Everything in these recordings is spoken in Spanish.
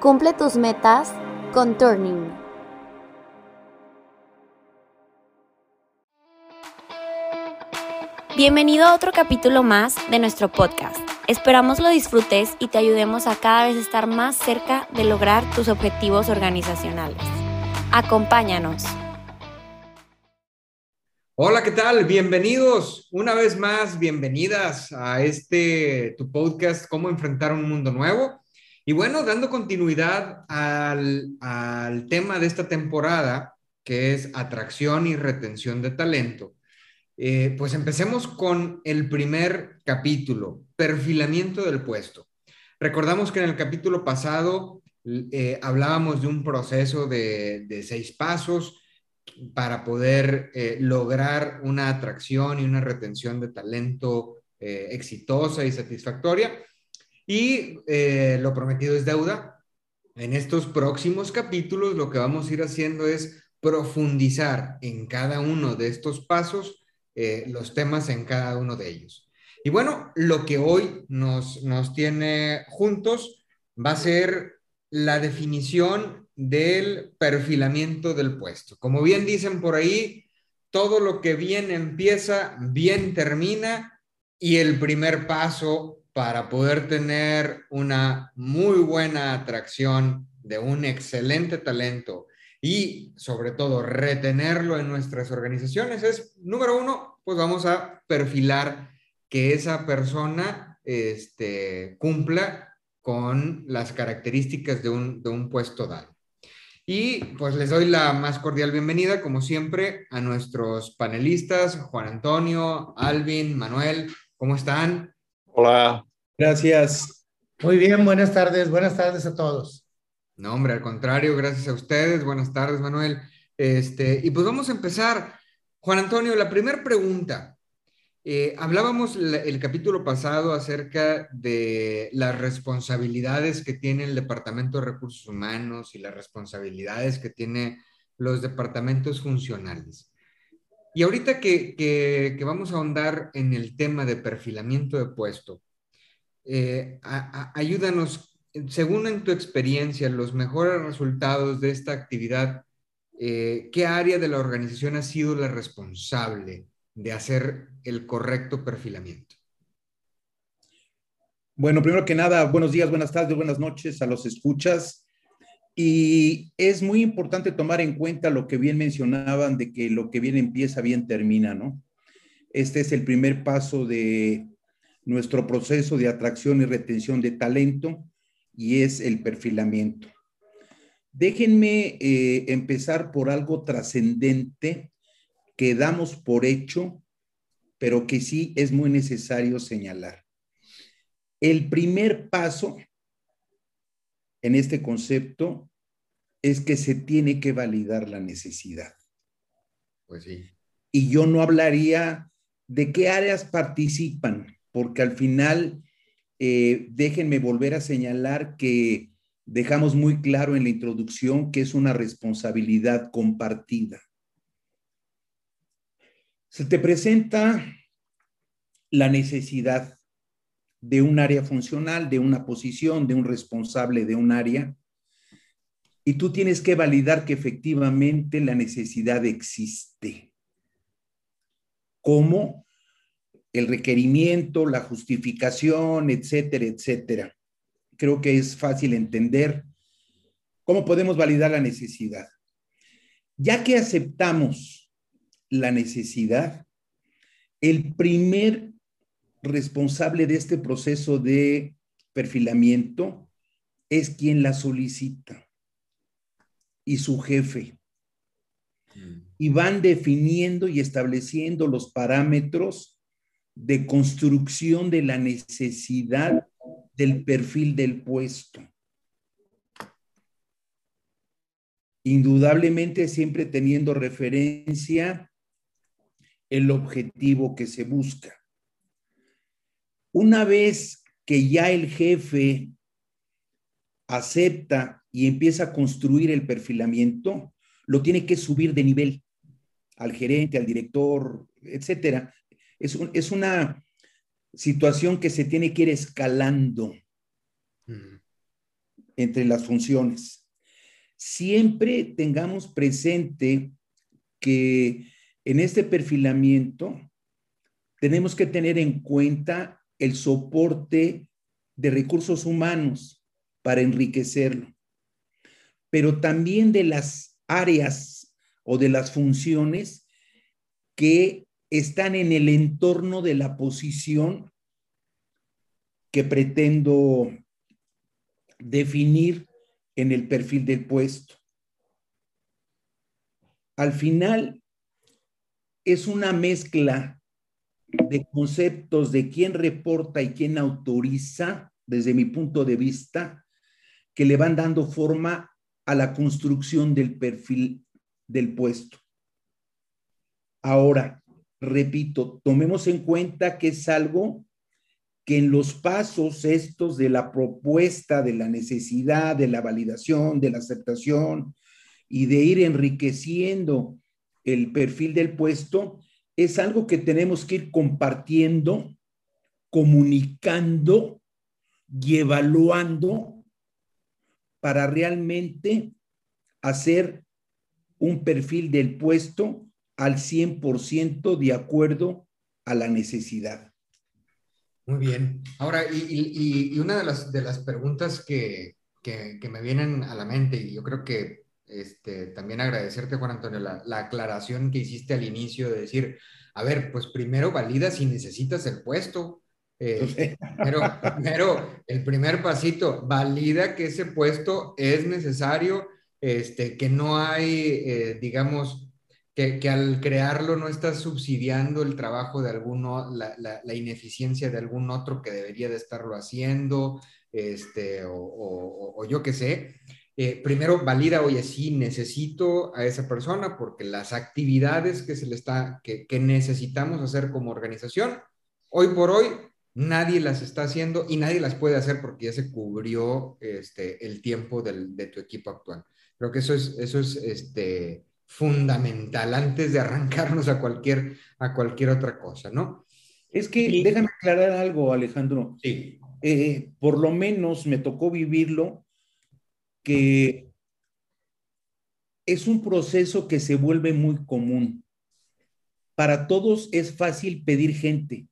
Cumple tus metas con Turning. Bienvenido a otro capítulo más de nuestro podcast. Esperamos lo disfrutes y te ayudemos a cada vez estar más cerca de lograr tus objetivos organizacionales. Acompáñanos. Hola, ¿qué tal? Bienvenidos una vez más, bienvenidas a este tu podcast, Cómo enfrentar un mundo nuevo. Y bueno, dando continuidad al, tema de esta temporada, que es atracción y retención de talento, eh, pues empecemos con el primer capítulo, perfilamiento del puesto. Recordamos que en el capítulo pasado eh, hablábamos de un proceso de, seis pasos para poder eh, lograr una atracción y una retención de talento exitosa y satisfactoria. Y eh, lo prometido es deuda. En estos próximos capítulos lo que vamos a ir haciendo es profundizar en cada uno de estos pasos eh, los temas en cada uno de ellos. Y bueno, lo que hoy nos, nos tiene juntos va a ser la definición del perfilamiento del puesto. Como bien dicen por ahí, todo lo que bien empieza, bien termina y el primer paso para poder tener una muy buena atracción de un excelente talento y sobre todo retenerlo en nuestras organizaciones es, número uno, pues vamos a perfilar que esa persona este, cumpla con las características de un, de un puesto dado. Y pues les doy la más cordial bienvenida, como siempre, a nuestros panelistas, Juan Antonio, Alvin, Manuel, ¿cómo están? Hola. Gracias. Muy bien, buenas tardes, buenas tardes a todos. No, hombre, al contrario, gracias a ustedes. Buenas tardes, Manuel. Este, y pues vamos a empezar. Juan Antonio, la primera pregunta. Eh, hablábamos el capítulo pasado acerca de las responsabilidades que tiene el Departamento de Recursos Humanos y las responsabilidades que tiene los departamentos funcionales. Y ahorita que, vamos a ahondar en el tema de perfilamiento de puesto, eh, ayúdanos, según en tu experiencia, los mejores resultados de esta actividad, eh, ¿qué área de la organización ha sido la responsable de hacer el correcto perfilamiento? Bueno, primero que nada, buenos días, buenas tardes, buenas noches a los escuchas. Y es muy importante tomar en cuenta lo que bien mencionaban de que lo que bien empieza, bien termina, ¿no? Este es el primer paso de nuestro proceso de atracción y retención de talento y es el perfilamiento. Déjenme eh, empezar por algo trascendente que damos por hecho, pero que sí es muy necesario señalar. El primer paso en este concepto es que se tiene que validar la necesidad. Pues sí. Y yo no hablaría de qué áreas participan, porque al final, eh, déjenme volver a señalar que dejamos muy claro en la introducción que es una responsabilidad compartida. Se te presenta la necesidad de un área funcional, de una posición, de un responsable de un área, y tú tienes que validar que efectivamente la necesidad existe. ¿Cómo? El requerimiento, la justificación, etcétera, etcétera. Creo que es fácil entender cómo podemos validar la necesidad. Ya que aceptamos la necesidad, el primer responsable de este proceso de perfilamiento es quien la solicita y su jefe. Mm. Y van definiendo y estableciendo los parámetros de construcción de la necesidad del perfil del puesto. Indudablemente siempre teniendo referencia el objetivo que se busca. Una vez que ya el jefe acepta y empieza a construir el perfilamiento, lo tiene que subir de nivel al gerente, al director, etcétera. Es, es una situación que se tiene que ir escalando. Mm. entre las funciones. Siempre tengamos presente que en este perfilamiento tenemos que tener en cuenta el soporte de recursos humanos para enriquecerlo, pero también de las áreas o de las funciones que están en el entorno de la posición que pretendo definir en el perfil del puesto. Al final, es una mezcla de conceptos de quién reporta y quién autoriza, desde mi punto de vista, que le van dando forma a la construcción del perfil del puesto. Ahora, repito, tomemos en cuenta que es algo que en los pasos estos de la propuesta, de la necesidad, de la validación, de la aceptación y de ir enriqueciendo el perfil del puesto, es algo que tenemos que ir compartiendo, comunicando y evaluando para realmente hacer un perfil del puesto al 100% de acuerdo a la necesidad. Muy bien. Ahora, y, una de las, de las preguntas que, que, me vienen a la mente, y yo creo que este, también agradecerte, Juan Antonio, la, la, aclaración que hiciste al inicio de decir, a ver, pues primero valida si necesitas el puesto. Eh, pero primero, el primer pasito, valida que ese puesto es necesario, este, que no hay, eh, digamos, que, al crearlo no estás subsidiando el trabajo de alguno, la, la, ineficiencia de algún otro que debería de estarlo haciendo, este, o, yo qué sé. Eh, primero valida, oye, sí, necesito a esa persona porque las actividades que se le está, que, que necesitamos hacer como organización, hoy por hoy nadie las está haciendo y nadie las puede hacer porque ya se cubrió este, el tiempo del, de tu equipo actual. Creo que eso es, eso es este, fundamental antes de arrancarnos a cualquier, a cualquier otra cosa, ¿no? Es que déjame aclarar algo, Alejandro. Sí. Eh, por lo menos me tocó vivirlo, que es un proceso que se vuelve muy común. Para todos es fácil pedir gente,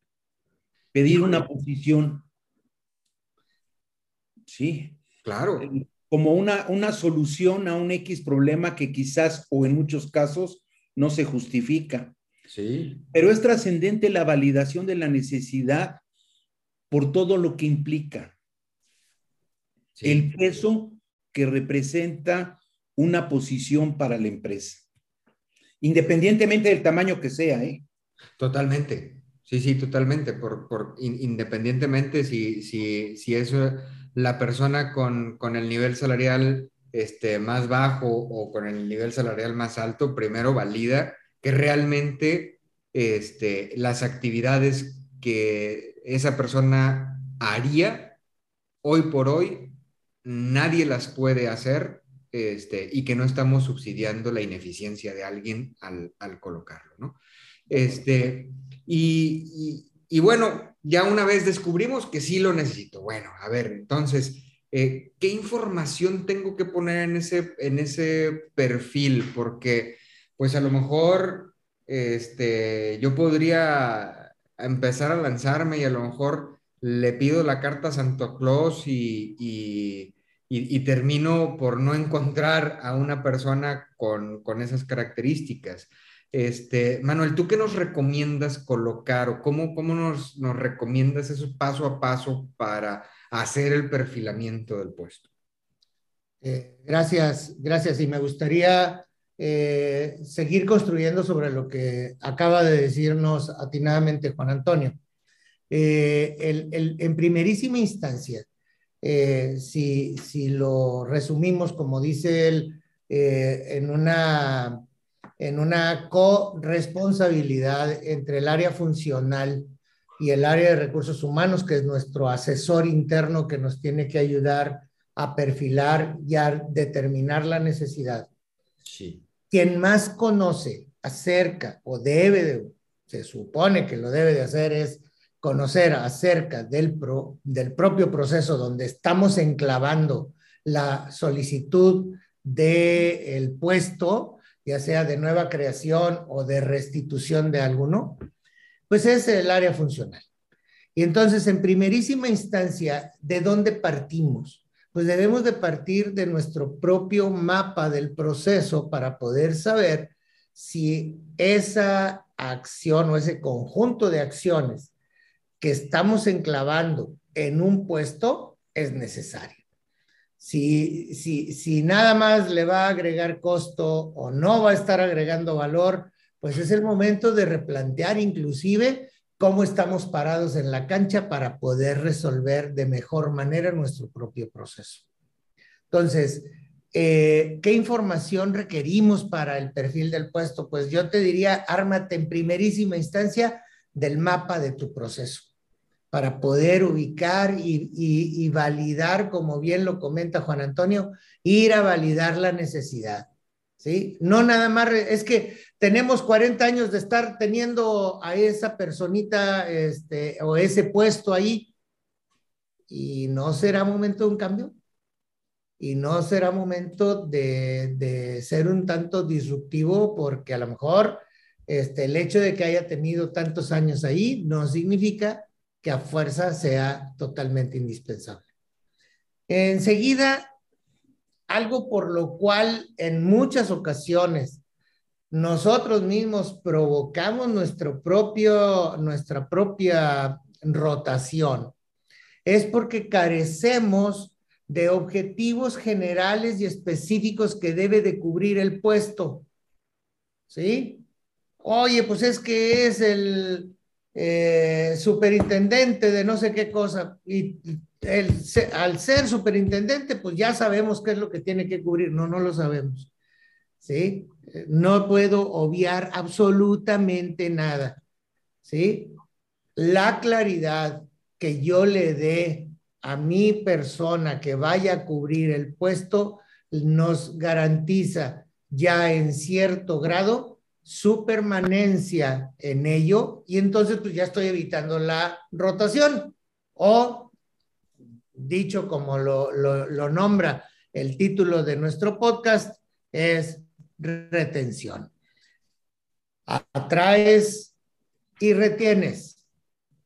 pedir una posición. Sí. Claro. Como una, una solución a un X problema que quizás o en muchos casos no se justifica. Sí. Pero es trascendente la validación de la necesidad por todo lo que implica. El peso que representa una posición para la empresa, independientemente del tamaño que sea. ¿eh? Totalmente, sí, sí, totalmente, por, por independientemente si, si, si eso la persona con, el nivel salarial este, más bajo o con el nivel salarial más alto, primero valida que realmente este, las actividades que esa persona haría hoy por hoy, nadie las puede hacer este, y que no estamos subsidiando la ineficiencia de alguien al, colocarlo, ¿no? Este, y, y bueno, ya una vez descubrimos que sí lo necesito. Bueno, a ver, entonces, eh, ¿qué información tengo que poner en ese, en ese perfil? Porque, pues a lo mejor, este, yo podría empezar a lanzarme y a lo mejor le pido la carta a Santo Claus y, y, y, termino por no encontrar a una persona con, con esas características. Este, Manuel, ¿tú qué nos recomiendas colocar o cómo, cómo nos, nos recomiendas eso paso a paso para hacer el perfilamiento del puesto? Eh, gracias, gracias. Y me gustaría eh, seguir construyendo sobre lo que acaba de decirnos atinadamente Juan Antonio. Eh, en primerísima instancia, si, si, lo resumimos como dice él, en una en una corresponsabilidad entre el área funcional y el área de recursos humanos, que es nuestro asesor interno que nos tiene que ayudar a perfilar y a determinar la necesidad. Sí. Quien más conoce acerca o debe de, se supone que lo debe de hacer es conocer acerca del, pro, del propio proceso donde estamos enclavando la solicitud del el puesto, ya sea de nueva creación o de restitución de alguno, pues es el área funcional. Y entonces, en primerísima instancia, ¿de dónde partimos? Pues debemos de partir de nuestro propio mapa del proceso para poder saber si esa acción o ese conjunto de acciones que estamos enclavando en un puesto es necesario. Si, si, si nada más le va a agregar costo o no va a estar agregando valor, pues es el momento de replantear inclusive cómo estamos parados en la cancha para poder resolver de mejor manera nuestro propio proceso. Entonces, eh, ¿qué información requerimos para el perfil del puesto? Pues yo te diría, ármate en primerísima instancia del mapa de tu proceso para poder ubicar y, validar, como bien lo comenta Juan Antonio, ir a validar la necesidad. ¿Sí? No nada más, es que tenemos 40 años de estar teniendo a esa personita este, o ese puesto ahí y no será momento de un cambio y no será momento de, ser un tanto disruptivo porque a lo mejor este, el hecho de que haya tenido tantos años ahí no significa que a fuerza sea totalmente indispensable. Enseguida, algo por lo cual en muchas ocasiones nosotros mismos provocamos nuestro propio, nuestra propia rotación, es porque carecemos de objetivos generales y específicos que debe de cubrir el puesto. ¿Sí? Oye, pues es que es el, eh, superintendente de no sé qué cosa, y el, al ser superintendente, pues ya sabemos qué es lo que tiene que cubrir, no, no lo sabemos. ¿Sí? No puedo obviar absolutamente nada. ¿Sí? La claridad que yo le dé a mi persona que vaya a cubrir el puesto nos garantiza ya en cierto grado su permanencia en ello y entonces pues ya estoy evitando la rotación o dicho como lo, lo, nombra el título de nuestro podcast es retención. Atraes y retienes,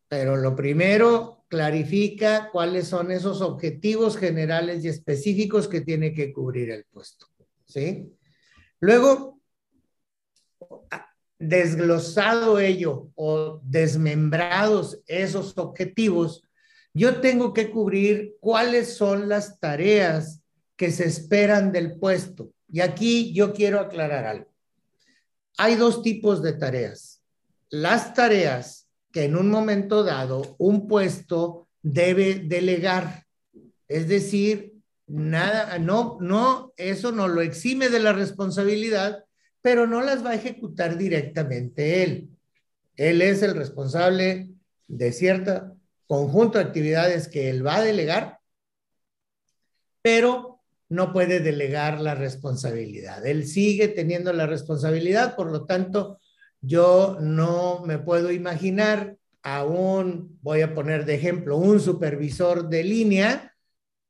pero lo primero clarifica cuáles son esos objetivos generales y específicos que tiene que cubrir el puesto, ¿sí? Luego, desglosado ello o desmembrados esos objetivos, yo tengo que cubrir cuáles son las tareas que se esperan del puesto. Y aquí yo quiero aclarar algo. Hay dos tipos de tareas. Las tareas que en un momento dado un puesto debe delegar. Es decir, nada, no, no, eso no lo exime de la responsabilidad, pero no las va a ejecutar directamente él. Él es el responsable de cierto conjunto de actividades que él va a delegar, pero no puede delegar la responsabilidad. Él sigue teniendo la responsabilidad, por lo tanto, yo no me puedo imaginar a un, voy a poner de ejemplo, un supervisor de línea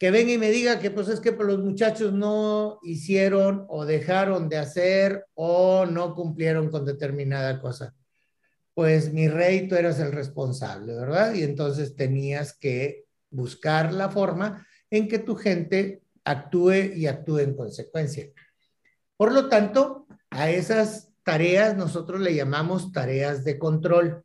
que venga y me diga que pues es que los muchachos no hicieron o dejaron de hacer o no cumplieron con determinada cosa. Pues mi rey, tú eras el responsable, ¿verdad? Y entonces tenías que buscar la forma en que tu gente actúe y actúe en consecuencia. Por lo tanto, a esas tareas nosotros le llamamos tareas de control.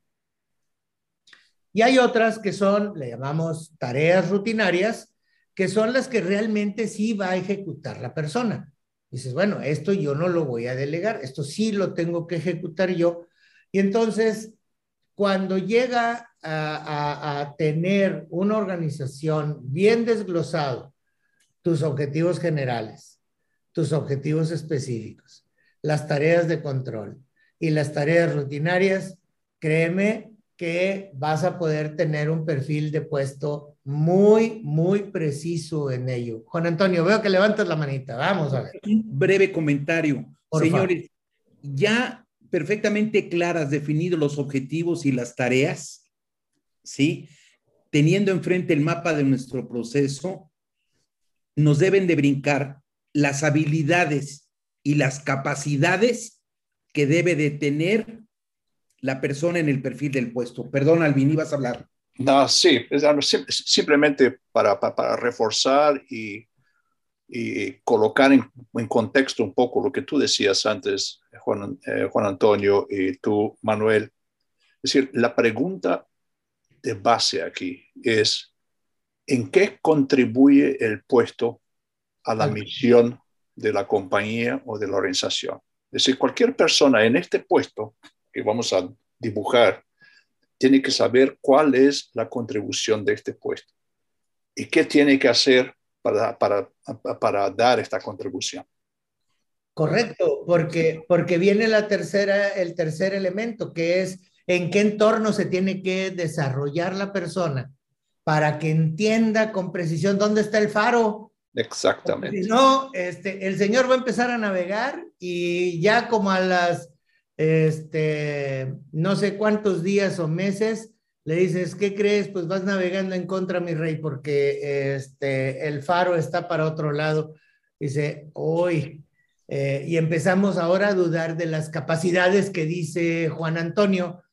Y hay otras que son, le llamamos tareas rutinarias, que son las que realmente sí va a ejecutar la persona. Dices, bueno, esto yo no lo voy a delegar, esto sí lo tengo que ejecutar yo. Y entonces, cuando llega a, tener una organización bien desglosado, tus objetivos generales, tus objetivos específicos, las tareas de control y las tareas rutinarias, créeme que vas a poder tener un perfil de puesto muy, muy preciso en ello. Juan Antonio, veo que levantas la manita. Vamos a ver. Un breve comentario. Señores, ya perfectamente claras, definidos los objetivos y las tareas, ¿sí? Teniendo enfrente el mapa de nuestro proceso, nos deben de brincar las habilidades y las capacidades que debe de tener la persona en el perfil del puesto. Perdón, Alvin, ibas a hablar. No, sí, simplemente para, para, reforzar y, y colocar en, en, contexto un poco lo que tú decías antes, Juan, eh, Juan Antonio y tú, Manuel. Es decir, la pregunta de base aquí es, ¿en qué contribuye el puesto a la misión de la compañía o de la organización? Es decir, cualquier persona en este puesto que vamos a dibujar tiene que saber cuál es la contribución de este puesto y qué tiene que hacer para, para, para dar esta contribución. Correcto, porque, porque viene la tercera, el tercer elemento, que es en qué entorno se tiene que desarrollar la persona para que entienda con precisión dónde está el faro. Exactamente. Si no, este, el señor va a empezar a navegar y ya como a las, este, no sé cuántos días o meses, le dices, ¿qué crees? Pues vas navegando en contra, mi rey, porque este, el faro está para otro lado. Dice, hoy. Eh, y empezamos ahora a dudar de las capacidades que dice Juan Antonio,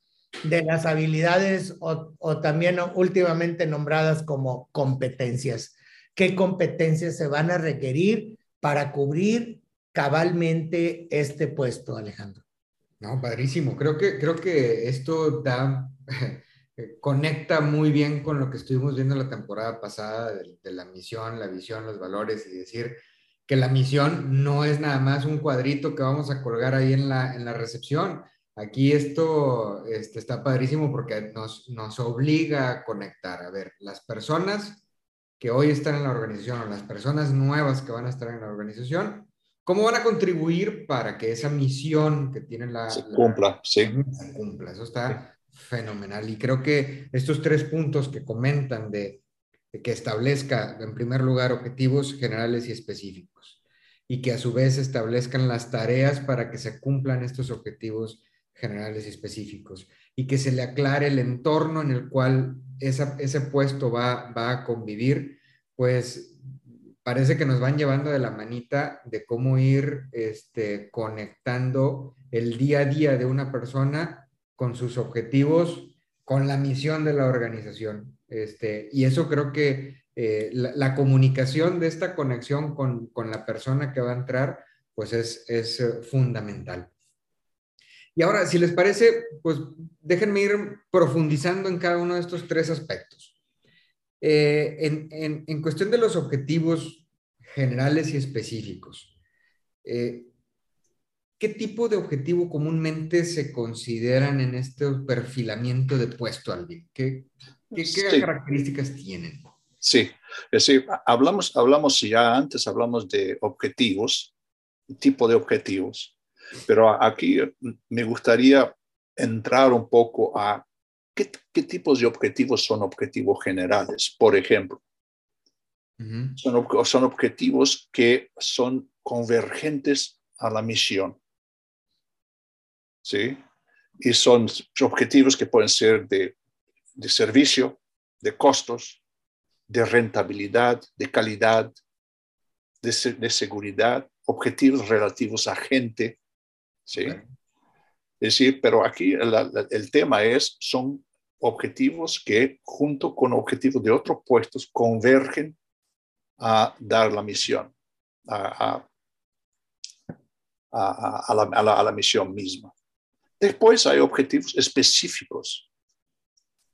de las habilidades o, también últimamente nombradas como competencias. ¿Qué competencias se van a requerir para cubrir cabalmente este puesto, Alejandro? No, padrísimo. Creo que, creo que esto da, conecta muy bien con lo que estuvimos viendo la temporada pasada de, de la misión, la visión, los valores y decir que la misión no es nada más un cuadrito que vamos a colgar ahí en la, en la recepción, Aquí esto este, está padrísimo porque nos, nos obliga a conectar. A ver, las personas que hoy están en la organización o las personas nuevas que van a estar en la organización, ¿cómo van a contribuir para que esa misión que tiene la... Se cumpla, sí. Se cumpla, eso está fenomenal. Y creo que estos tres puntos que comentan de, de que establezca, en primer lugar, objetivos generales y específicos y que a su vez establezcan las tareas para que se cumplan estos objetivos generales y específicos y que se le aclare el entorno en el cual ese puesto va, va a convivir, pues parece que nos van llevando de la manita de cómo ir este, conectando el día a día de una persona con sus objetivos, con la misión de la organización. Este, y eso creo que eh, la, comunicación de esta conexión con, con, la persona que va a entrar, pues es, es eh, fundamental. Y ahora, si les parece, pues déjenme ir profundizando en cada uno de estos tres aspectos. Eh, en, cuestión de los objetivos generales y específicos, eh, ¿qué tipo de objetivo comúnmente se consideran en este perfilamiento de puesto alguien? ¿Qué, qué, características tienen? Sí, es decir, hablamos, hablamos ya antes, hablamos de objetivos, tipo de objetivos. Pero aquí me gustaría entrar un poco a qué, tipos de objetivos son objetivos generales. Por ejemplo, son, son objetivos que son convergentes a la misión. ¿Sí? Y son objetivos que pueden ser de, de servicio, de costos, de rentabilidad, de calidad, de, de, seguridad, objetivos relativos a gente, ¿sí? Es decir, pero aquí el tema es, son objetivos que junto con objetivos de otros puestos convergen a dar la misión, a, a, a, la, a, la, misión misma. Después hay objetivos específicos,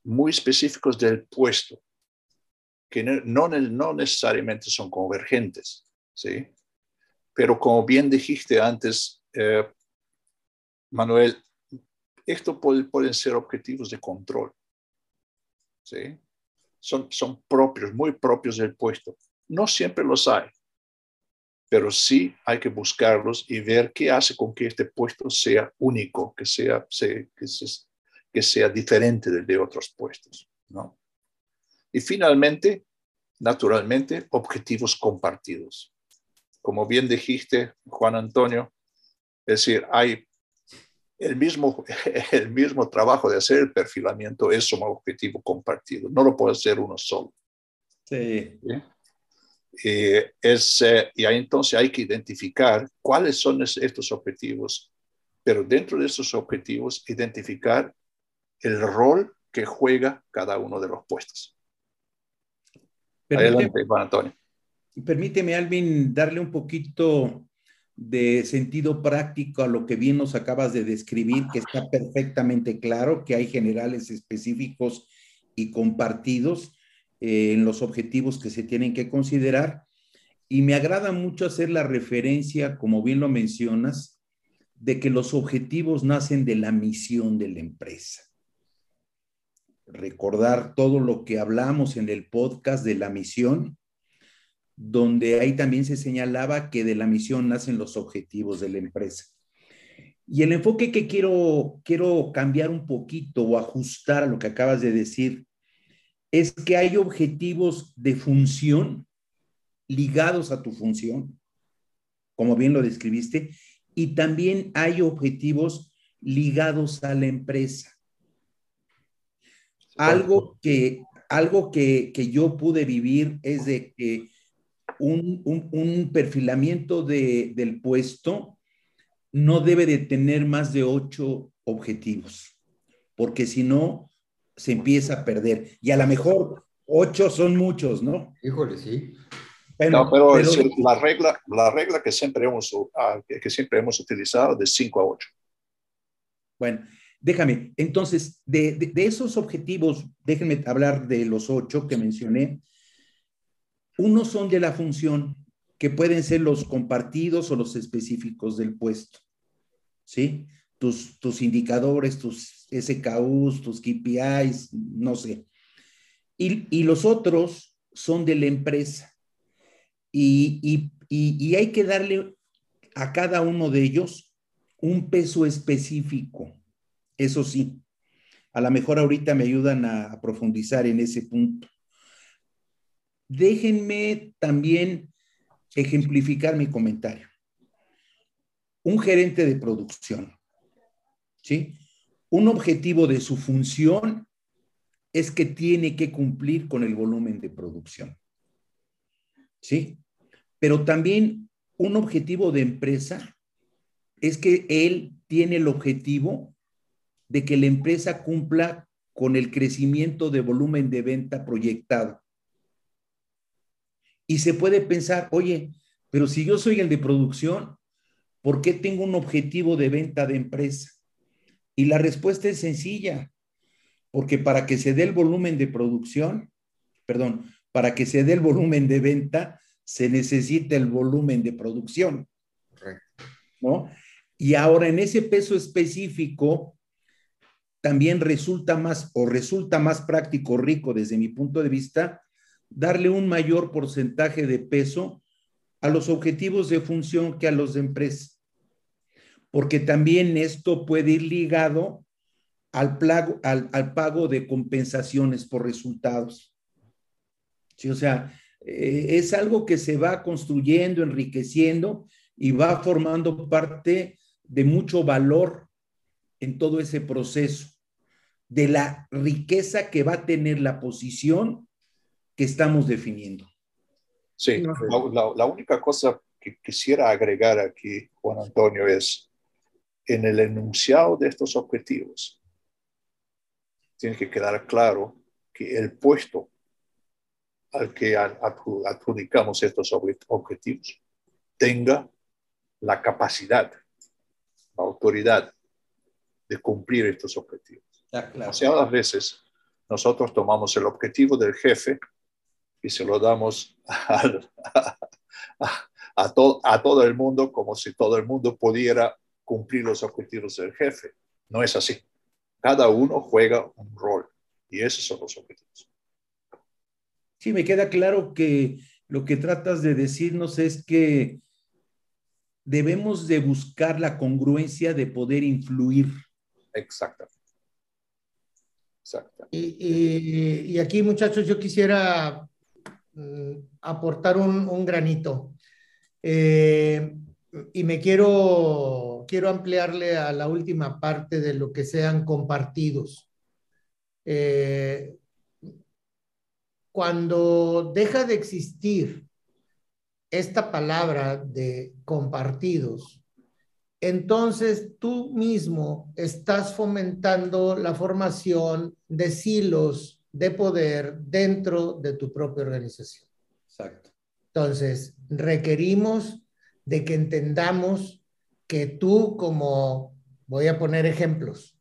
muy específicos del puesto, que no, no necesariamente son convergentes, ¿sí? Pero como bien dijiste antes, eh, Manuel, esto pueden ser objetivos de control. ¿Sí? Son, son propios, muy propios del puesto. No siempre los hay, pero sí hay que buscarlos y ver qué hace con que este puesto sea único, que sea, que sea, diferente del de otros puestos. ¿no? Y finalmente, naturalmente, objetivos compartidos. Como bien dijiste, Juan Antonio, es decir, hay el mismo, el mismo trabajo de hacer el perfilamiento es un objetivo compartido, no lo puede hacer uno solo. Sí. Eh, es, eh, y ahí entonces hay que identificar cuáles son estos objetivos, pero dentro de estos objetivos identificar el rol que juega cada uno de los puestos. Adelante, Juan Antonio. Permíteme, Alvin, darle un poquito de sentido práctico a lo que bien nos acabas de describir, que está perfectamente claro, que hay generales específicos y compartidos eh, en los objetivos que se tienen que considerar. Y me agrada mucho hacer la referencia, como bien lo mencionas, de que los objetivos nacen de la misión de la empresa. Recordar todo lo que hablamos en el podcast de la misión donde ahí también se señalaba que de la misión nacen los objetivos de la empresa. Y el enfoque que quiero, quiero cambiar un poquito o ajustar a lo que acabas de decir es que hay objetivos de función ligados a tu función, como bien lo describiste, y también hay objetivos ligados a la empresa. Algo que, algo que, que yo pude vivir es de que un, perfilamiento del puesto no debe de tener más de ocho objetivos, porque si no, se empieza a perder. Y a lo mejor ocho son muchos, ¿no? Híjole, sí. no, pero, la, regla, la regla que siempre hemos, ah, que siempre hemos utilizado de cinco a ocho. Bueno, déjame, entonces, de, de, esos objetivos, déjenme hablar de los ocho que mencioné. Unos son de la función, que pueden ser los compartidos o los específicos del puesto. ¿Sí? Tus, tus indicadores, tus SKUs, tus KPIs, no sé. Y, los otros son de la empresa. Y, y hay que darle a cada uno de ellos un peso específico. Eso sí, a lo mejor ahorita me ayudan a profundizar en ese punto. Déjenme también ejemplificar mi comentario. Un gerente de producción, ¿sí? Un objetivo de su función es que tiene que cumplir con el volumen de producción. ¿Sí? Pero también un objetivo de empresa es que él tiene el objetivo de que la empresa cumpla con el crecimiento de volumen de venta proyectado. Y se puede pensar, oye, pero si yo soy el de producción, ¿por qué tengo un objetivo de venta de empresa? Y la respuesta es sencilla, porque para que se dé el volumen de producción, perdón, para que se dé el volumen de venta, se necesita el volumen de producción. ¿No? Y ahora en ese peso específico, también resulta más o resulta más práctico, rico desde mi punto de vista, darle un mayor porcentaje de peso a los objetivos de función que a los de empresa. Porque también esto puede ir ligado al, pago de compensaciones por resultados. O sea, eh, es algo que se va construyendo, enriqueciendo y va formando parte de mucho valor en todo ese proceso, de la riqueza que va a tener la posición que estamos definiendo. Sí, la, única cosa que quisiera agregar aquí, Juan Antonio, es en el enunciado de estos objetivos, tiene que quedar claro que el puesto al que adjudicamos estos objetivos tenga la capacidad, la autoridad de cumplir estos objetivos. Ah, Demasiadas veces nosotros tomamos el objetivo del jefe y se lo damos a, a, todo el mundo como si todo el mundo pudiera cumplir los objetivos del jefe. No es así. Cada uno juega un rol y esos son los objetivos. Sí, me queda claro que lo que tratas de decirnos es que debemos de buscar la congruencia de poder influir. Exactamente. Exactamente. y, aquí, muchachos, yo quisiera aportar un, granito. Eh, y me quiero, quiero ampliarle a la última parte de lo que sean compartidos. Eh, cuando deja de existir esta palabra de compartidos, entonces tú mismo estás fomentando la formación de silos de poder dentro de tu propia organización. Exacto. Entonces, requerimos de que entendamos que tú como, voy a poner ejemplos,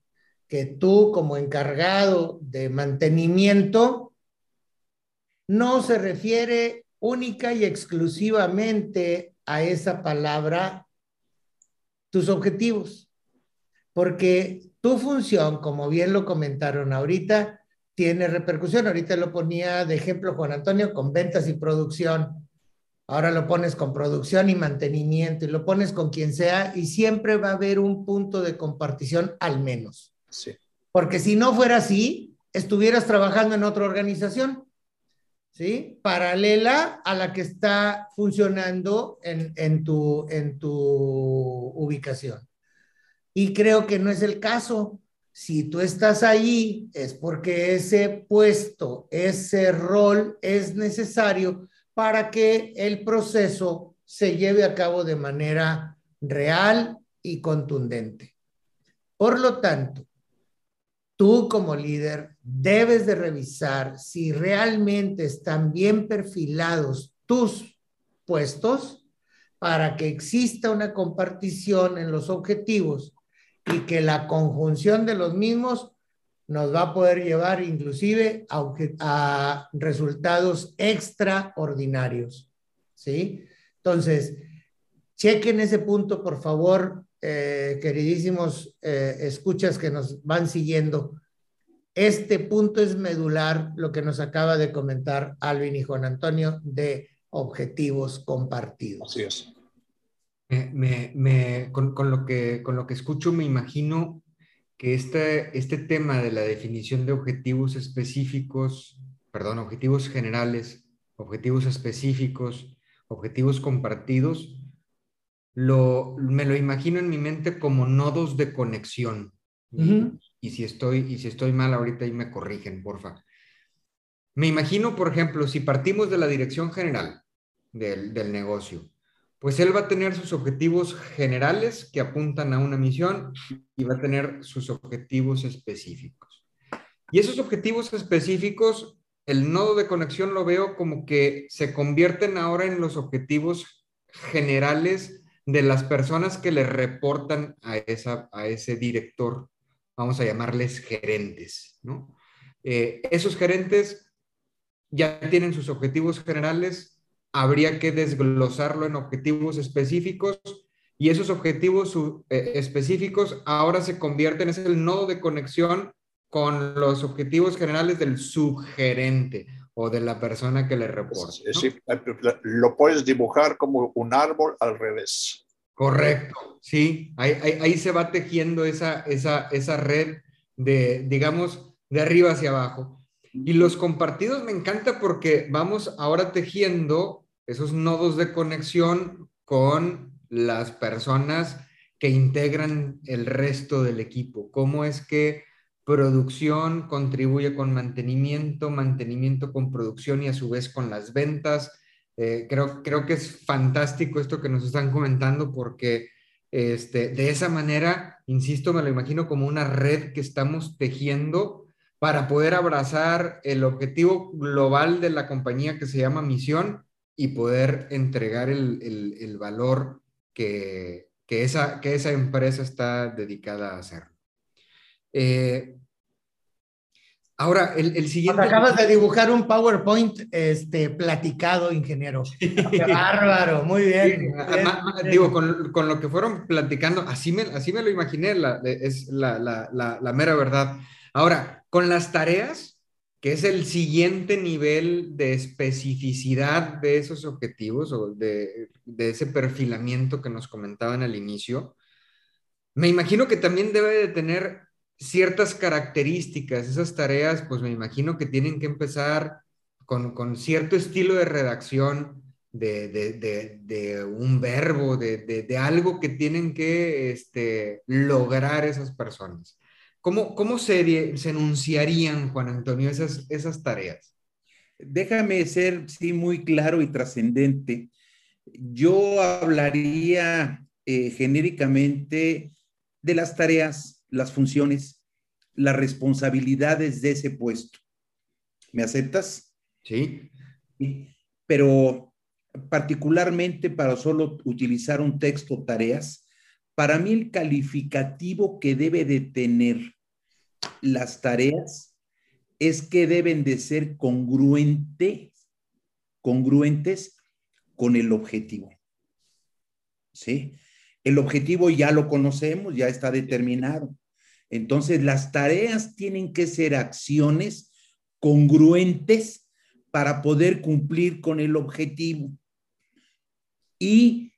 que tú como encargado de mantenimiento no se refiere única y exclusivamente a esa palabra tus objetivos, porque tu función, como bien lo comentaron ahorita, tiene repercusión. Ahorita lo ponía de ejemplo Juan Antonio con ventas y producción. Ahora lo pones con producción y mantenimiento y lo pones con quien sea y siempre va a haber un punto de compartición al menos. Sí. Porque si no fuera así, estuvieras trabajando en otra organización, ¿sí? Paralela a la que está funcionando en, en, tu, en tu ubicación. Y creo que no es el caso. Si tú estás allí, es porque ese puesto, ese rol es necesario para que el proceso se lleve a cabo de manera real y contundente. Por lo tanto, tú como líder debes de revisar si realmente están bien perfilados tus puestos para que exista una compartición en los objetivos y que la conjunción de los mismos nos va a poder llevar inclusive a, resultados extraordinarios. ¿Sí? Entonces, chequen ese punto, por favor, eh, queridísimos eh, escuchas que nos van siguiendo. Este punto es medular, lo que nos acaba de comentar Alvin y Juan Antonio, de objetivos compartidos. Así es. Me, me, con, con, lo que, con lo que escucho, me imagino que este, este tema de la definición de objetivos específicos, perdón, objetivos generales, objetivos específicos, objetivos compartidos, lo, me lo imagino en mi mente como nodos de conexión. Uh -huh. y, si estoy, y si estoy mal ahorita ahí me corrigen, porfa. Me imagino, por ejemplo, si partimos de la dirección general del, del negocio, pues él va a tener sus objetivos generales que apuntan a una misión y va a tener sus objetivos específicos. Y esos objetivos específicos, el nodo de conexión lo veo como que se convierten ahora en los objetivos generales de las personas que le reportan a, esa, a ese director, vamos a llamarles gerentes, ¿no? Eh, esos gerentes ya tienen sus objetivos generales, habría que desglosarlo en objetivos específicos y esos objetivos eh, específicos ahora se convierten, es el nodo de conexión con los objetivos generales del subgerente o de la persona que le reporta. ¿no? Sí, lo puedes dibujar como un árbol al revés. Correcto, sí, ahí, ahí, ahí se va tejiendo esa, esa, esa red de, digamos, de arriba hacia abajo. Y los compartidos me encanta porque vamos ahora tejiendo esos nodos de conexión con las personas que integran el resto del equipo. ¿Cómo es que producción contribuye con mantenimiento, mantenimiento con producción y a su vez con las ventas? Eh, creo, creo que es fantástico esto que nos están comentando porque este, de esa manera, insisto, me lo imagino como una red que estamos tejiendo para poder abrazar el objetivo global de la compañía que se llama misión y poder entregar el, el, el valor que, que, esa, que esa empresa está dedicada a hacer. Eh, ahora, el, el siguiente... Acabas de dibujar un PowerPoint este, platicado, ingeniero. Qué bárbaro, muy bien. Sí, bien, digo, con, con, lo que fueron platicando, así me, así me lo imaginé, la, es la, la, la mera verdad. Ahora, con las tareas, que es el siguiente nivel de especificidad de esos objetivos o de, ese perfilamiento que nos comentaban al inicio, me imagino que también debe de tener ciertas características. Esas tareas, pues me imagino que tienen que empezar con, con cierto estilo de redacción, de, de, de, de un verbo, de, algo que tienen que este, lograr esas personas. ¿Cómo, cómo se, se, enunciarían, Juan Antonio, esas, esas tareas? Déjame ser, sí, muy claro y trascendente. yo hablaría eh, genéricamente de las tareas, las funciones, las responsabilidades de ese puesto. ¿Me aceptas? Sí. Pero particularmente para solo utilizar un texto tareas, para mí el calificativo que debe de tener las tareas es que deben de ser congruentes, congruentes con el objetivo. ¿Sí? El objetivo ya lo conocemos, ya está determinado. Entonces, las tareas tienen que ser acciones congruentes para poder cumplir con el objetivo. Y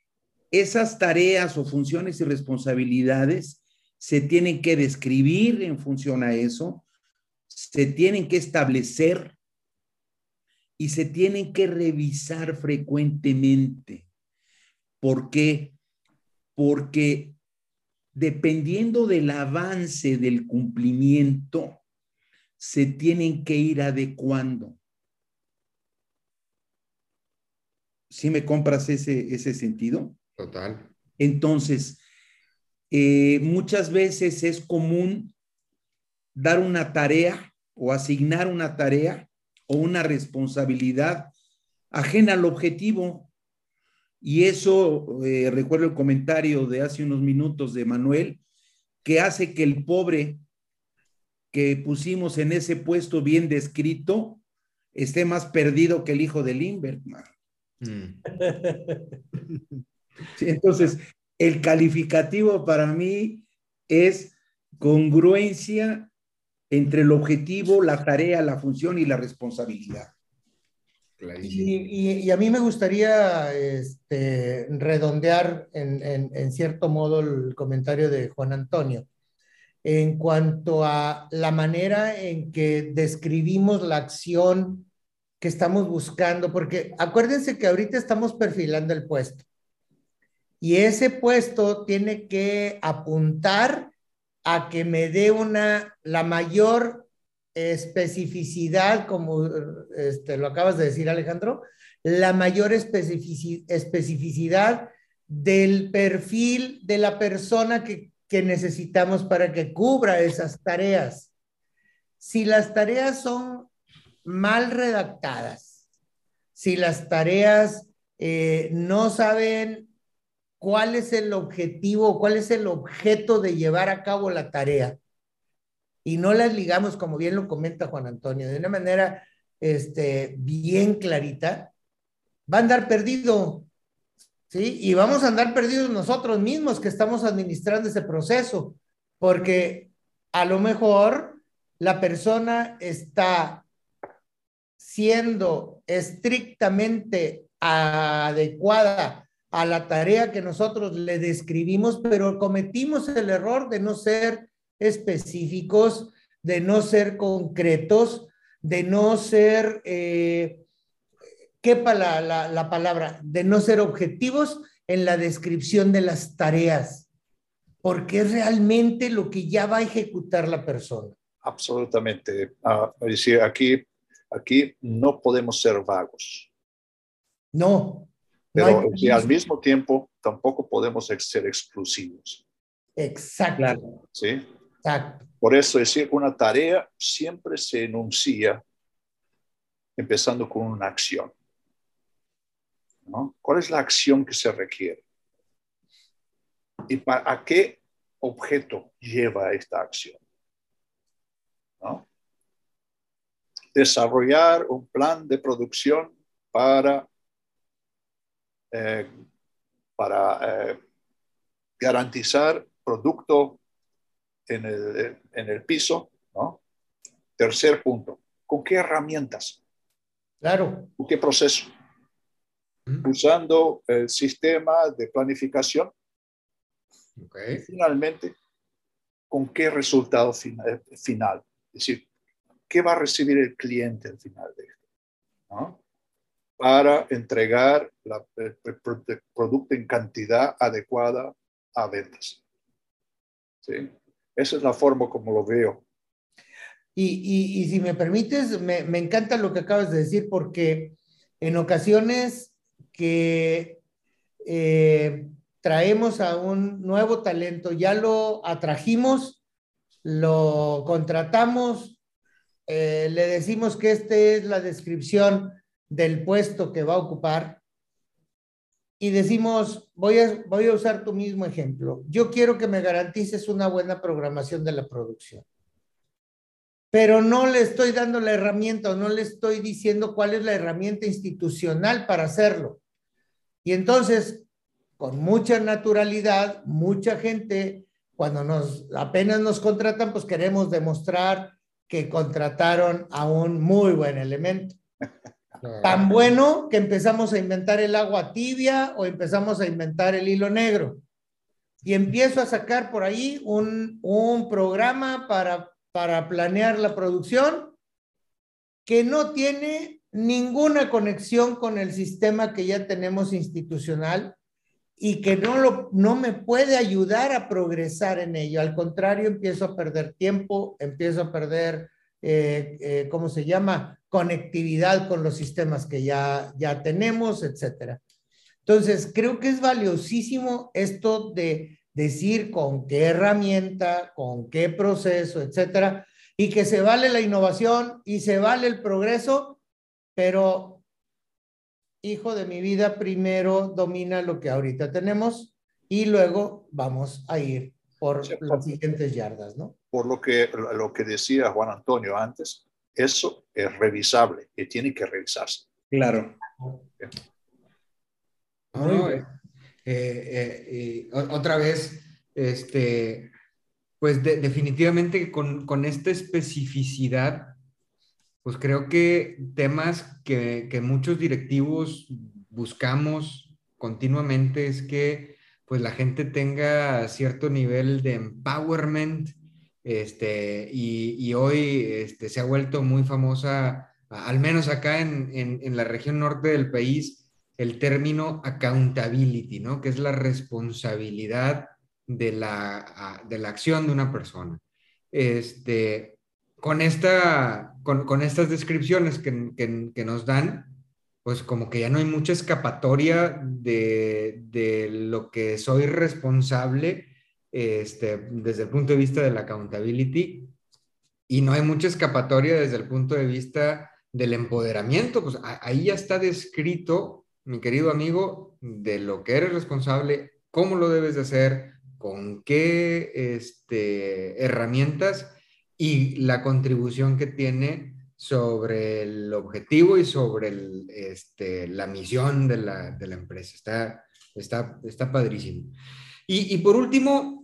esas tareas o funciones y responsabilidades se tienen que describir en función a eso, se tienen que establecer y se tienen que revisar frecuentemente. ¿Por qué? Porque dependiendo del avance del cumplimiento, se tienen que ir adecuando. ¿Sí me compras ese, ese sentido? Total. Entonces, eh, muchas veces es común dar una tarea o asignar una tarea o una responsabilidad ajena al objetivo. Y eso, eh, recuerdo el comentario de hace unos minutos de Manuel, que hace que el pobre que pusimos en ese puesto bien descrito esté más perdido que el hijo de Limberman. Mm. entonces, el calificativo para mí es congruencia entre el objetivo, la tarea, la función y la responsabilidad. Y, a mí me gustaría este, redondear en, cierto modo el comentario de Juan Antonio. En cuanto a la manera en que describimos la acción que estamos buscando, porque acuérdense que ahorita estamos perfilando el puesto y ese puesto tiene que apuntar a que me dé una, la mayor especificidad, como este, lo acabas de decir Alejandro, la mayor especificidad del perfil de la persona que, necesitamos para que cubra esas tareas. Si las tareas son mal redactadas, si las tareas eh, no saben cuál es el objetivo, cuál es el objeto de llevar a cabo la tarea. Y no las ligamos, como bien lo comenta Juan Antonio, de una manera este, bien clarita, va a andar perdido, ¿sí? Y vamos a andar perdidos nosotros mismos que estamos administrando ese proceso, porque a lo mejor la persona está siendo estrictamente adecuada a la tarea que nosotros le describimos, pero cometimos el error de no ser específicos, de no ser concretos, de no ser, eh, quepa la, la, palabra, de no ser objetivos en la descripción de las tareas, porque es realmente lo que ya va a ejecutar la persona. Absolutamente. Ah, decir, aquí, aquí no podemos ser vagos. No, pero al mismo tiempo tampoco podemos ser exclusivos. Exacto. ¿Sí? Exacto. Por eso decir, una tarea siempre se enuncia empezando con una acción. ¿no? ¿Cuál es la acción que se requiere? ¿Y para a qué objeto lleva esta acción? ¿no? Desarrollar un plan de producción para eh, para eh, garantizar producto en el, en el piso. ¿no? Tercer punto, ¿con qué herramientas? Claro. ¿Con qué proceso? Usando el sistema de planificación. Okay. finalmente, ¿con qué resultado final, final? Es decir, ¿qué va a recibir el cliente al final de esto? ¿no? Para entregar el, producto en cantidad adecuada a ventas. ¿Sí? Esa es la forma como lo veo. Y, si me permites, me, me, encanta lo que acabas de decir porque en ocasiones que eh, traemos a un nuevo talento, ya lo atrajimos, lo contratamos, eh, le decimos que esta es la descripción del puesto que va a ocupar y decimos, voy a, voy a usar tu mismo ejemplo, yo quiero que me garantices una buena programación de la producción pero no le estoy dando la herramienta o no le estoy diciendo cuál es la herramienta institucional para hacerlo. Y entonces, con mucha naturalidad, mucha gente, cuando nos apenas nos contratan, pues queremos demostrar que contrataron a un muy buen elemento. Tan bueno que empezamos a inventar el agua tibia o empezamos a inventar el hilo negro. Y empiezo a sacar por ahí un, un programa para para planear la producción que no tiene ninguna conexión con el sistema que ya tenemos institucional y que no, lo, no me puede ayudar a progresar en ello. Al contrario, empiezo a perder tiempo, empiezo a perder, eh, eh, ¿cómo se llama? Conectividad con los sistemas que ya, ya tenemos, etcétera. Entonces, creo que es valiosísimo esto de decir con qué herramienta, con qué proceso, etcétera, y que se vale la innovación y se vale el progreso, pero hijo de mi vida, primero domina lo que ahorita tenemos y luego vamos a ir por las siguientes yardas, ¿no? Por lo que, lo que decía Juan Antonio antes, eso es revisable y tiene que revisarse. Claro. Eh, eh, otra vez, este, pues definitivamente con, con, esta especificidad, pues creo que temas que, que, muchos directivos buscamos continuamente es que pues la gente tenga cierto nivel de empowerment, este, y, hoy este, se ha vuelto muy famosa, al menos acá en, en, la región norte del país, el término accountability, ¿no? Que es la responsabilidad de la, de la acción de una persona. Este, con, esta, con, estas descripciones que, nos dan, pues como que ya no hay mucha escapatoria de, lo que soy responsable este, desde el punto de vista de la accountability y no hay mucha escapatoria desde el punto de vista del empoderamiento, pues ahí ya está descrito mi querido amigo, de lo que eres responsable, cómo lo debes de hacer, con qué este, herramientas y la contribución que tiene sobre el objetivo y sobre este, la misión de la, empresa. Está, está, está padrísimo. Y por último,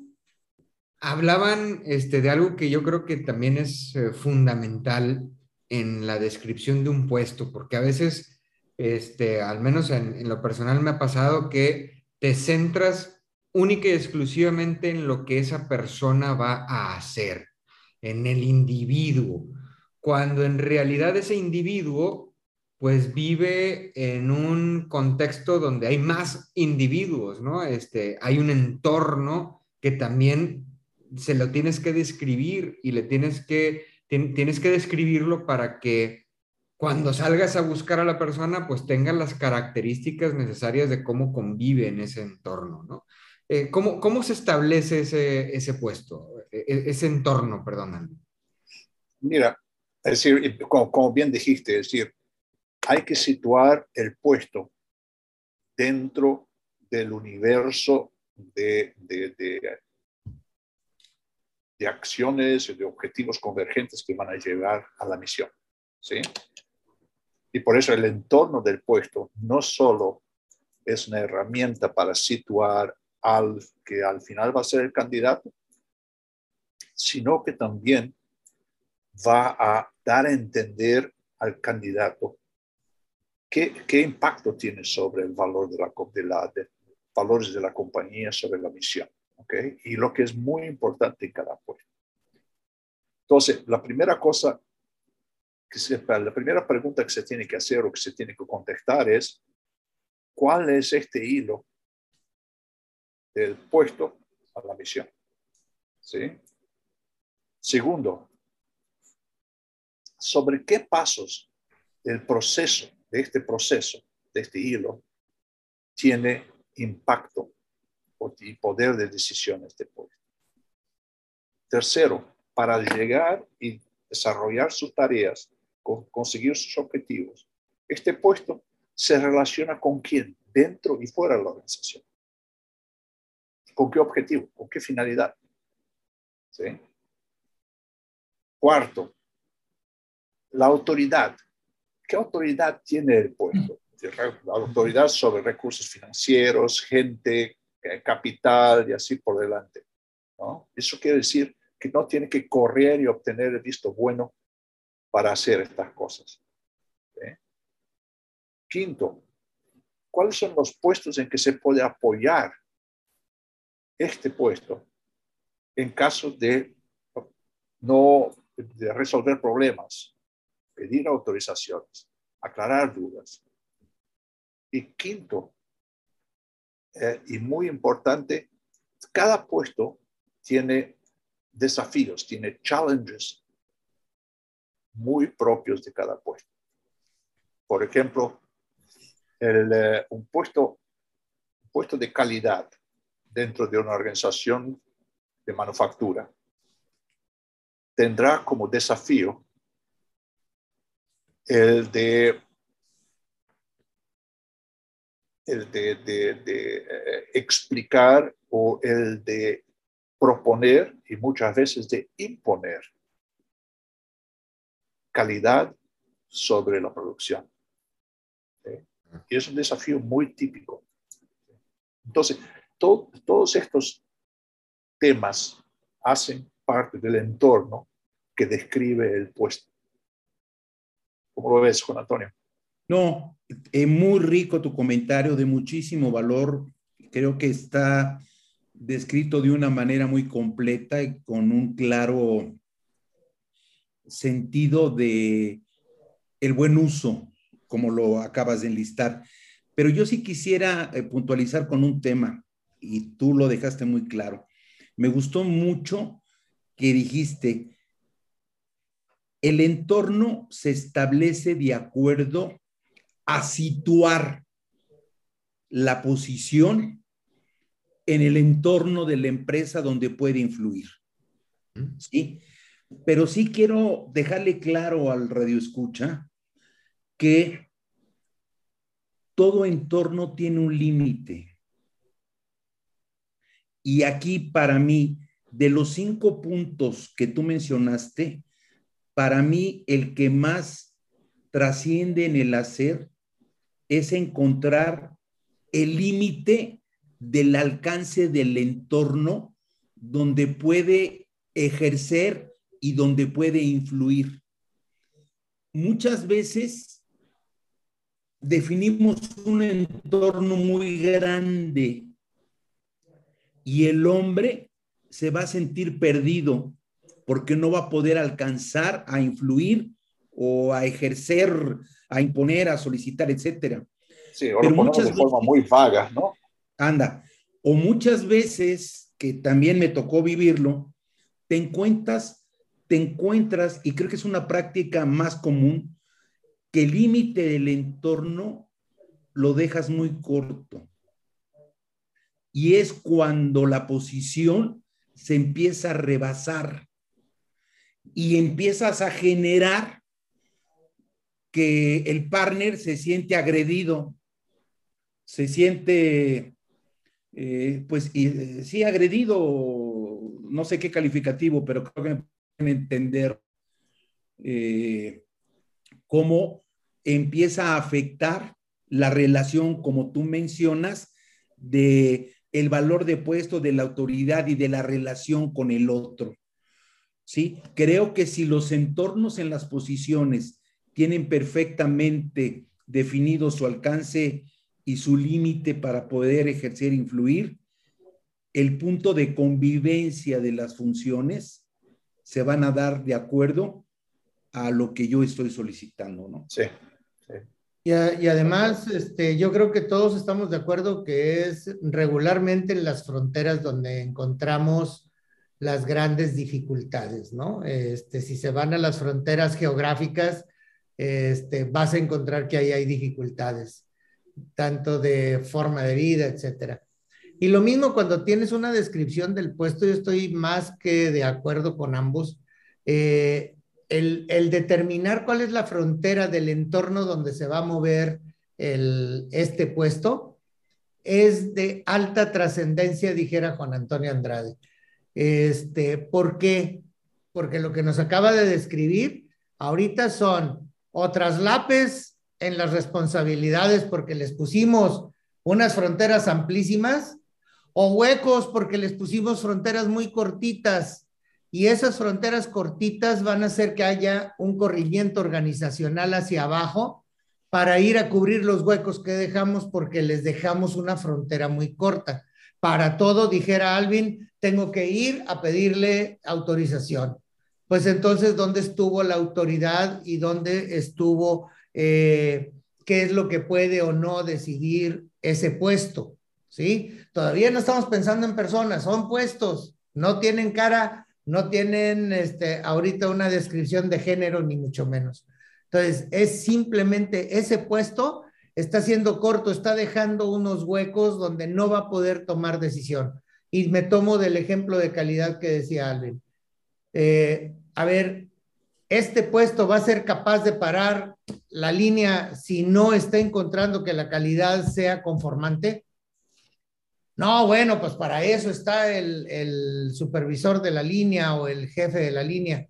hablaban este, de algo que yo creo que también es eh, fundamental en la descripción de un puesto, porque a veces este, al menos en, lo personal me ha pasado que te centras única y exclusivamente en lo que esa persona va a hacer, en el individuo, cuando en realidad ese individuo pues vive en un contexto donde hay más individuos, ¿no? Este, hay un entorno que también se lo tienes que describir y le tienes que, tienes que describirlo para que cuando salgas a buscar a la persona, pues tenga las características necesarias de cómo convive en ese entorno, ¿no? Eh, ¿cómo, ¿cómo, se establece ese, ese puesto, e, e, ese entorno, perdón? Mira, es decir, como, bien dijiste, es decir, hay que situar el puesto dentro del universo de, de acciones y de objetivos convergentes que van a llevar a la misión. ¿sí? Y por eso el entorno del puesto no solo es una herramienta para situar al que al final va a ser el candidato, sino que también va a dar a entender al candidato qué, qué impacto tiene sobre el valor de la, de valores de la compañía, sobre la misión. ¿Okay? Y lo que es muy importante en cada puesto. Entonces, la primera cosa la primera pregunta que se tiene que hacer o que se tiene que contestar es, ¿cuál es este hilo del puesto a la misión? ¿Sí? Segundo, ¿sobre qué pasos del proceso, de este proceso, de este hilo, tiene impacto y poder de decisión este puesto. Tercero, para llegar y desarrollar sus tareas, conseguir sus objetivos, este puesto se relaciona con quién, dentro y fuera de la organización. ¿Con qué objetivo? ¿Con qué finalidad? ¿Sí? Cuarto, la autoridad. ¿Qué autoridad tiene el puesto? La autoridad sobre recursos financieros, gente, capital y así por delante. ¿no? Eso quiere decir que no tiene que correr y obtener el visto bueno para hacer estas cosas. Quinto, ¿cuáles son los puestos en que se puede apoyar este puesto en caso de no de resolver problemas, pedir autorizaciones, aclarar dudas. Y quinto, eh, y muy importante, cada puesto tiene desafíos, tiene challenges muy propios de cada puesto. Por ejemplo, eh, un, puesto, un puesto de calidad dentro de una organización de manufactura tendrá como desafío el de, el de, eh, explicar o el de proponer y muchas veces de imponer calidad sobre la producción. Y es un desafío muy típico. Entonces, todos estos temas hacen parte del entorno que describe el puesto. ¿Cómo lo ves, Juan Antonio? No, es muy rico tu comentario, de muchísimo valor. Creo que está descrito de una manera muy completa y con un claro sentido de el buen uso, como lo acabas de enlistar. Pero yo sí quisiera eh, puntualizar con un tema, y tú lo dejaste muy claro. Me gustó mucho que dijiste el entorno se establece de acuerdo a situar la posición en el entorno de la empresa donde puede influir. ¿Sí? Pero sí quiero dejarle claro al radio escucha que todo entorno tiene un límite. Y aquí para mí, de los cinco puntos que tú mencionaste, para mí el que más trasciende en el hacer es encontrar el límite del alcance del entorno donde puede ejercer y donde puede influir. Muchas veces definimos un entorno muy grande y el hombre se va a sentir perdido porque no va a poder alcanzar a influir o a ejercer, a imponer, a solicitar, etcétera. Sí, o muchas de forma muy vaga, ¿no? Anda, o muchas veces, que también me tocó vivirlo, te encuentras, te encuentras, y creo que es una práctica más común, que el límite del entorno lo dejas muy corto. Y es cuando la posición se empieza a rebasar y empiezas a generar que el partner se siente agredido, se siente, eh, pues eh, sí, agredido, no sé qué calificativo, pero creo que pueden entender eh, cómo empieza a afectar la relación, como tú mencionas, de el valor de puesto, de la autoridad y de la relación con el otro. ¿sí? Creo que si los entornos en las posiciones tienen perfectamente definido su alcance y su límite para poder ejercer influir, el punto de convivencia de las funciones se van a dar de acuerdo a lo que yo estoy solicitando, ¿no? Sí. Y, y, además, este, yo creo que todos estamos de acuerdo que es regularmente en las fronteras donde encontramos las grandes dificultades, ¿no? Este, si se van a las fronteras geográficas, este, vas a encontrar que ahí hay dificultades. tanto de forma de vida, etcétera. Y lo mismo cuando tienes una descripción del puesto, yo estoy más que de acuerdo con ambos. Eh, el, determinar cuál es la frontera del entorno donde se va a mover este puesto es de alta trascendencia, dijera Juan Antonio Andrade. Este, ¿Por qué? Porque lo que nos acaba de describir ahorita son otras lapes en las responsabilidades porque les pusimos unas fronteras amplísimas o huecos porque les pusimos fronteras muy cortitas y esas fronteras cortitas van a hacer que haya un corrimiento organizacional hacia abajo para ir a cubrir los huecos que dejamos porque les dejamos una frontera muy corta. Para todo, dijera Alvin, tengo que ir a pedirle autorización. Pues entonces, ¿dónde estuvo la autoridad y dónde estuvo eh, qué es lo que puede o no decidir ese puesto? ¿Sí? Todavía no estamos pensando en personas, son puestos, no tienen cara, no tienen este, ahorita una descripción de género, ni mucho menos. Entonces, es simplemente ese puesto está siendo corto, está dejando unos huecos donde no va a poder tomar decisión. Y me tomo del ejemplo de calidad que decía Alvin. Eh, a ver, este puesto va a ser capaz de parar la línea si no está encontrando que la calidad sea conformante. No, bueno, pues para eso está el, el supervisor de la línea o el jefe de la línea.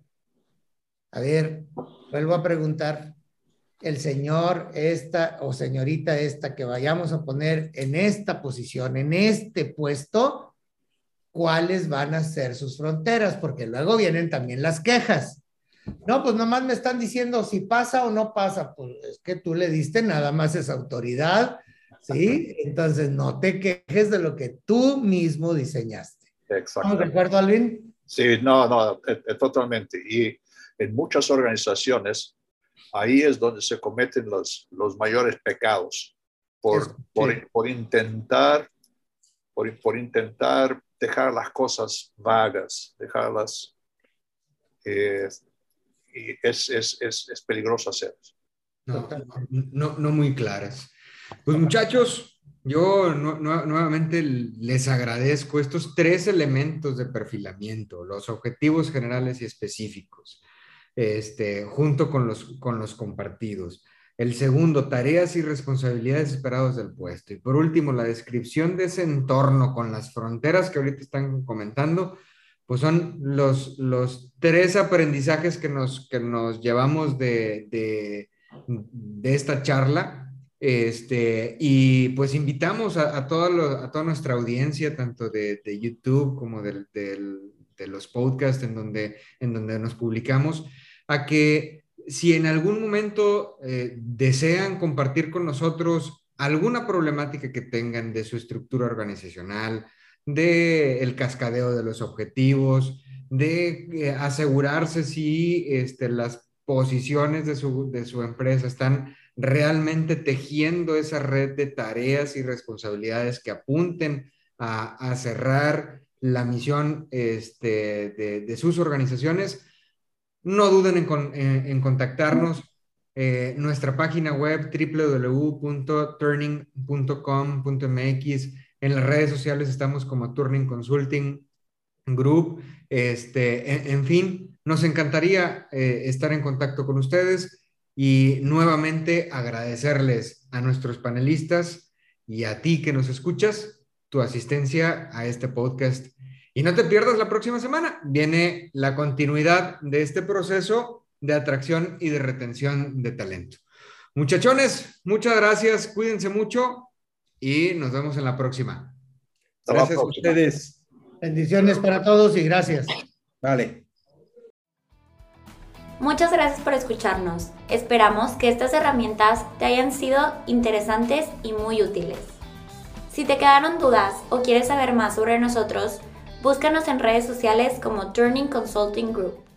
A ver, vuelvo a preguntar, el señor esta o señorita esta que vayamos a poner en esta posición, en este puesto, cuáles van a ser sus fronteras, porque luego vienen también las quejas. No, pues nomás me están diciendo si pasa o no pasa, pues es que tú le diste nada más esa autoridad, ¿sí? Entonces no te quejes de lo que tú mismo diseñaste. Exacto. ¿De acuerdo, Alvin? Sí, no, no, totalmente. Y en muchas organizaciones, ahí es donde se cometen los, los mayores pecados por, por, por, intentar, por, por, intentar dejar las cosas vagas, dejarlas... Eh, es, es, es, es, peligroso hacer no, no, muy claras. Pues muchachos, yo nuevamente les agradezco estos tres elementos de perfilamiento, los objetivos generales y específicos este, junto con los, con los compartidos. El segundo, tareas y responsabilidades esperados del puesto. Y por último, la descripción de ese entorno con las fronteras que ahorita están comentando, pues son los, los tres aprendizajes que nos, que nos llevamos de, de, esta charla. Este, y pues invitamos a, a, toda, a toda nuestra audiencia, tanto de, de YouTube como del, de los podcasts en donde, en donde nos publicamos, a que si en algún momento eh, desean compartir con nosotros alguna problemática que tengan de su estructura organizacional, de el cascadeo de los objetivos, de eh, asegurarse si este, las posiciones de su, de su empresa están realmente tejiendo esa red de tareas y responsabilidades que apunten a, cerrar la misión este, de, de, sus organizaciones, no duden en, en, contactarnos. Eh, nuestra página web www.turning.com.mx. En las redes sociales estamos como Turning Consulting Group. Este, en, en fin, nos encantaría eh, estar en contacto con ustedes y nuevamente agradecerles a nuestros panelistas y a ti que nos escuchas tu asistencia a este podcast y no te pierdas la próxima semana. Viene la continuidad de este proceso de atracción y de retención de talento. Muchachones, muchas gracias, cuídense mucho y nos vemos en la próxima. Gracias a ustedes. Bendiciones para todos y gracias. Vale. Muchas gracias por escucharnos. Esperamos que estas herramientas te hayan sido interesantes y muy útiles. Si te quedaron dudas o quieres saber más sobre nosotros, Búscanos en redes sociales como Turning Consulting Group.